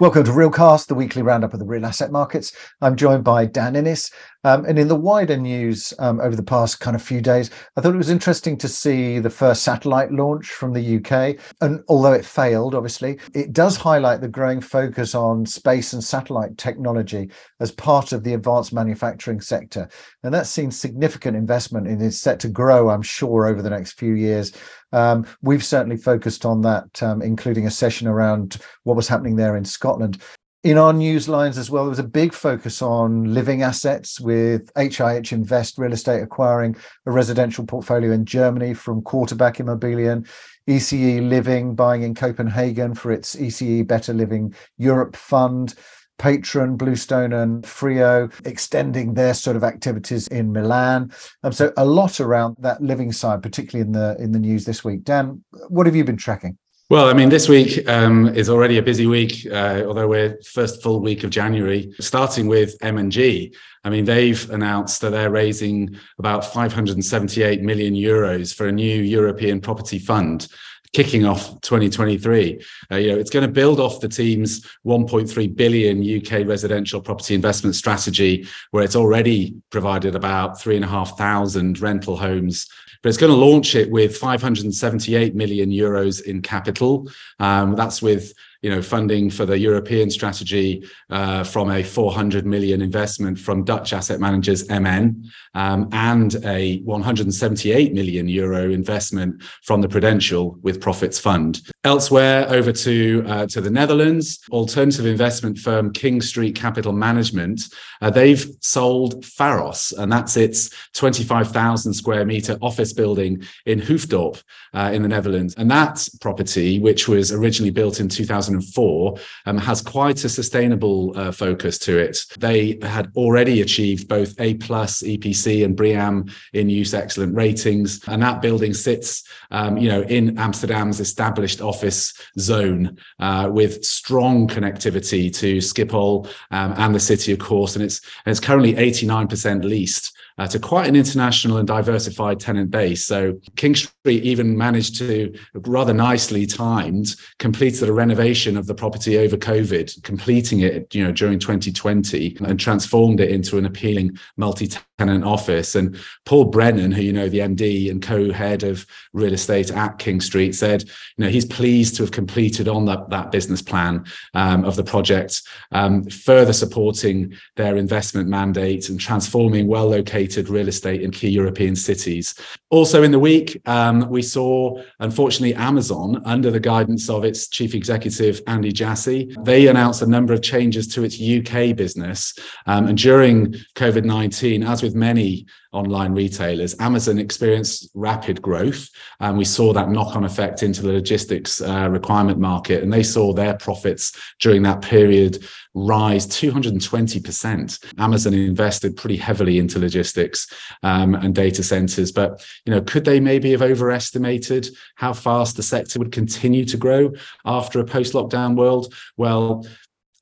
Welcome to Realcast, the weekly roundup of the real asset markets. I'm joined by Dan Innes. Um, and in the wider news um, over the past kind of few days, I thought it was interesting to see the first satellite launch from the UK. And although it failed, obviously, it does highlight the growing focus on space and satellite technology as part of the advanced manufacturing sector. And that's seen significant investment and is set to grow, I'm sure, over the next few years. Um, we've certainly focused on that, um, including a session around what was happening there in Scotland. In our news lines as well, there was a big focus on living assets with HIH Invest Real Estate acquiring a residential portfolio in Germany from Quarterback Immobilien, ECE Living buying in Copenhagen for its ECE Better Living Europe fund. Patron, Bluestone, and Frio extending their sort of activities in Milan. Um, so a lot around that living side, particularly in the in the news this week. Dan, what have you been tracking? Well, I mean, this week um, is already a busy week, uh, although we're first full week of January. Starting with M&G, I mean, they've announced that they're raising about 578 million euros for a new European property fund kicking off 2023. Uh, you know, it's going to build off the team's 1.3 billion UK residential property investment strategy, where it's already provided about three and a half thousand rental homes. But it's going to launch it with 578 million euros in capital. Um, that's with you know, funding for the European strategy uh, from a 400 million investment from Dutch asset managers MN um, and a 178 million euro investment from the Prudential with Profits Fund. Elsewhere, over to uh, to the Netherlands, alternative investment firm King Street Capital Management. Uh, they've sold Pharos, and that's its 25,000 square meter office building in Hoofddorp uh, in the Netherlands. And that property, which was originally built in 2000 2004 um, has quite a sustainable uh, focus to it. They had already achieved both A plus EPC and BREEAM in use excellent ratings, and that building sits, um, you know, in Amsterdam's established office zone uh, with strong connectivity to Schiphol um, and the city, of course, and it's it's currently 89% leased uh, to quite an international and diversified tenant base. So King Street even managed to rather nicely timed completed a renovation of the property over COVID, completing it you know during 2020 and transformed it into an appealing multi-tenant office. And Paul Brennan, who you know the MD and co-head of real estate at King Street, said you know he's pleased to have completed on that that business plan um, of the project, um, further supporting their investment mandate and transforming well located real estate in key European cities. Also, in the week, um, we saw, unfortunately, Amazon, under the guidance of its chief executive, Andy Jassy, they announced a number of changes to its UK business. Um, and during COVID 19, as with many online retailers. Amazon experienced rapid growth, and we saw that knock-on effect into the logistics uh, requirement market, and they saw their profits during that period rise 220%. Amazon invested pretty heavily into logistics um, and data centers, but you know, could they maybe have overestimated how fast the sector would continue to grow after a post-lockdown world? Well,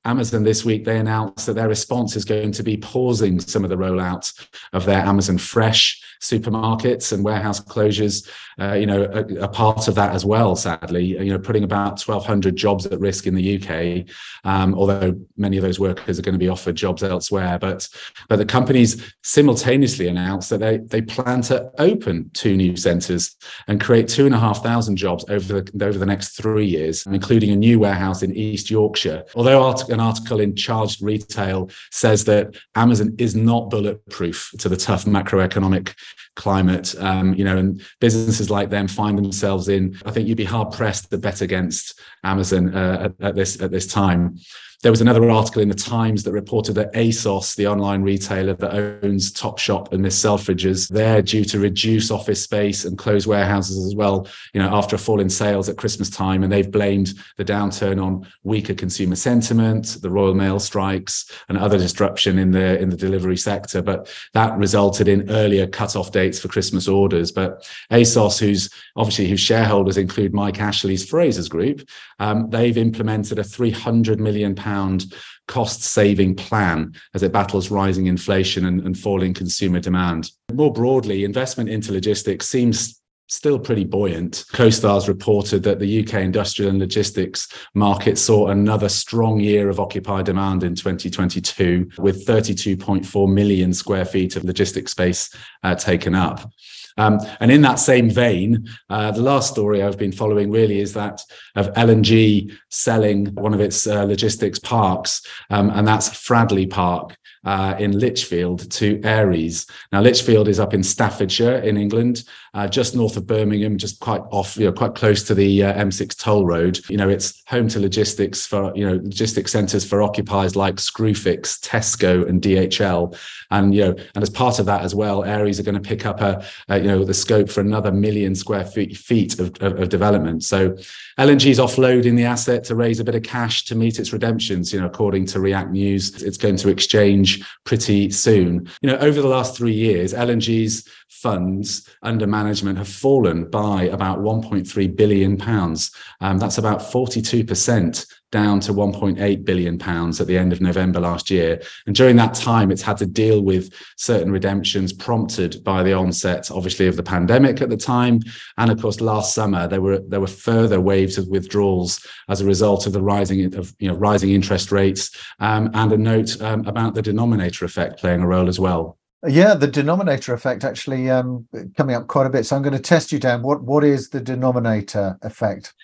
Amazon this week, they announced that their response is going to be pausing some of the rollout of their Amazon Fresh supermarkets and warehouse closures, uh, you know, a, a, part of that as well, sadly, you know, putting about 1,200 jobs at risk in the UK, um, although many of those workers are going to be offered jobs elsewhere. But, but the companies simultaneously announced that they, they plan to open two new centres and create two and a half thousand jobs over the, over the next three years, including a new warehouse in East Yorkshire. Although an article in Charged Retail says that Amazon is not bulletproof to the tough macroeconomic climate, um, you know, and businesses like them find themselves in. I think you'd be hard pressed to bet against Amazon uh, at, at, this at this time. There was another article in the Times that reported that ASOS, the online retailer that owns Topshop and Miss Selfridges, they're due to reduce office space and close warehouses as well, you know, after a fall in sales at Christmas time. And they've blamed the downturn on weaker consumer sentiment, the Royal Mail strikes, and other disruption in the in the delivery sector. But that resulted in earlier cut-off dates for Christmas orders. But ASOS, who's obviously whose shareholders include Mike Ashley's Frasers Group, um, they've implemented a 300 million pound pound cost saving plan as it battles rising inflation and, and falling consumer demand. More broadly, investment into logistics seems still pretty buoyant. CoStar's reported that the UK industrial and logistics market saw another strong year of occupier demand in 2022, with 32.4 million square feet of logistics space uh, taken up. Um, and in that same vein, uh, the last story I've been following really is that of L&G selling one of its uh, logistics parks, um, and that's Fradley Park uh, in Lichfield to Ares. Now, Lichfield is up in Staffordshire in England, uh, just north of Birmingham, just quite off, you know, quite close to the uh, M6 toll road. You know, it's home to logistics for, you know, logistics centres for occupiers like Screwfix, Tesco, and DHL. And, you know, and as part of that as well, Ares are going to pick up a, a you know, the scope for another million square feet, feet of, of, of development. So L&G is offloading the asset to raise a bit of cash to meet its redemptions. You know, according to React News, it's going to exchange pretty soon. You know, over the last three years, L&G's funds under management have fallen by about 1.3 billion pounds. Um, that's about 42% down to 1.8 billion pounds at the end of November last year. And during that time, it's had to deal with certain redemptions prompted by the onset, obviously, of the pandemic at the time. And of course, last summer there were there were further waves of withdrawals as a result of the rising of you know rising interest rates. Um, and a note um, about the denominator effect playing a role as well. Yeah, the denominator effect actually um, coming up quite a bit. So I'm going to test you, Dan. What what is the denominator effect?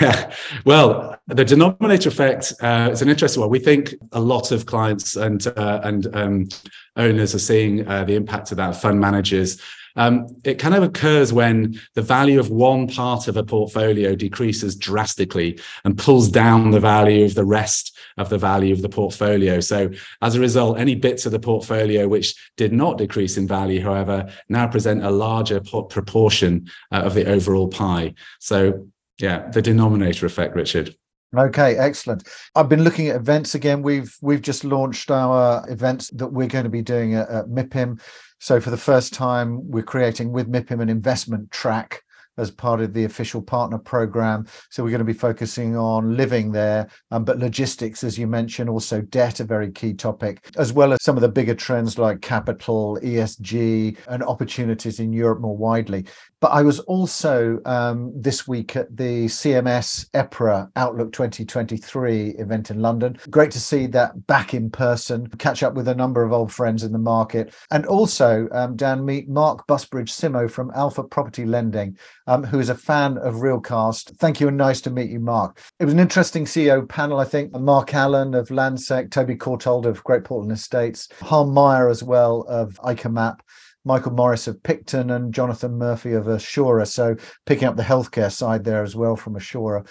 Yeah, well, the denominator effect uh, is an interesting one. We think a lot of clients and uh, and um, owners are seeing uh, the impact of that. Fund managers. Um, it kind of occurs when the value of one part of a portfolio decreases drastically and pulls down the value of the rest of the value of the portfolio. So, as a result, any bits of the portfolio which did not decrease in value, however, now present a larger proportion uh, of the overall pie. So, yeah, the denominator effect, Richard. Okay, excellent. I've been looking at events again. We've we've just launched our events that we're going to be doing at, at MIPIM. So for the first time, we're creating with MIPIM an investment track as part of the official partner program. So we're going to be focusing on living there, um, but logistics, as you mentioned, also debt, a very key topic, as well as some of the bigger trends like capital, ESG, and opportunities in Europe more widely. But I was also um, this week at the CMS EPRA Outlook 2023 event in London. Great to see that back in person, catch up with a number of old friends in the market, and also, um, Dan, meet Mark Busbridge Simo from Alpha Property Lending, um, who is a fan of Realcast. Thank you and nice to meet you, Mark. It was an interesting CEO panel, I think. Mark Allen of Landsec, Toby Courtauld of Great Portland Estates, Harm Meijer as well of ICAMAP. Michael Morris of Picton and Jonathan Murphy of Assura. So picking up the healthcare side there as well from Assura.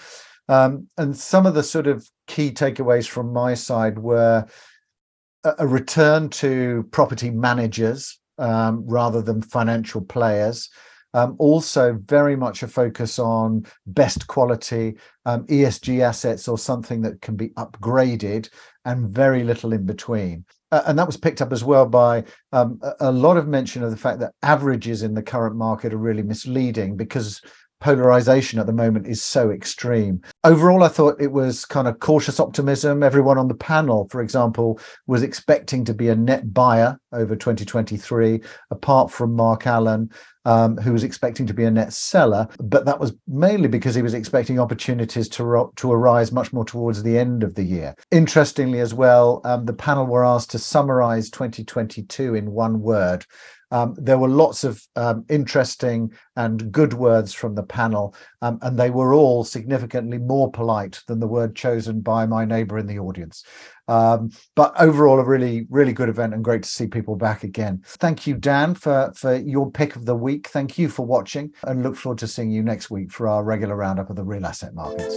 Um, and some of the sort of key takeaways from my side were a, a return to property managers um, rather than financial players. Um, also, very much a focus on best quality um, ESG assets or something that can be upgraded, and very little in between. Uh, and that was picked up as well by um, a, a, lot of mention of the fact that averages in the current market are really misleading because polarization at the moment is so extreme. Overall, I thought it was kind of cautious optimism. Everyone on the panel, for example, was expecting to be a net buyer over 2023, apart from Mark Allen, um, who was expecting to be a net seller. But that was mainly because he was expecting opportunities to, to arise much more towards the end of the year. Interestingly, as well, um, the panel were asked to summarize 2022 in one word. Um, there were lots of um, interesting and good words from the panel, um, and they were all significantly more polite than the word chosen by my neighbour in the audience. Um, but overall, a really, really good event and great to see people back again. Thank you, Dan, for, for your pick of the week. Thank you for watching, and look forward to seeing you next week for our regular roundup of the real asset markets.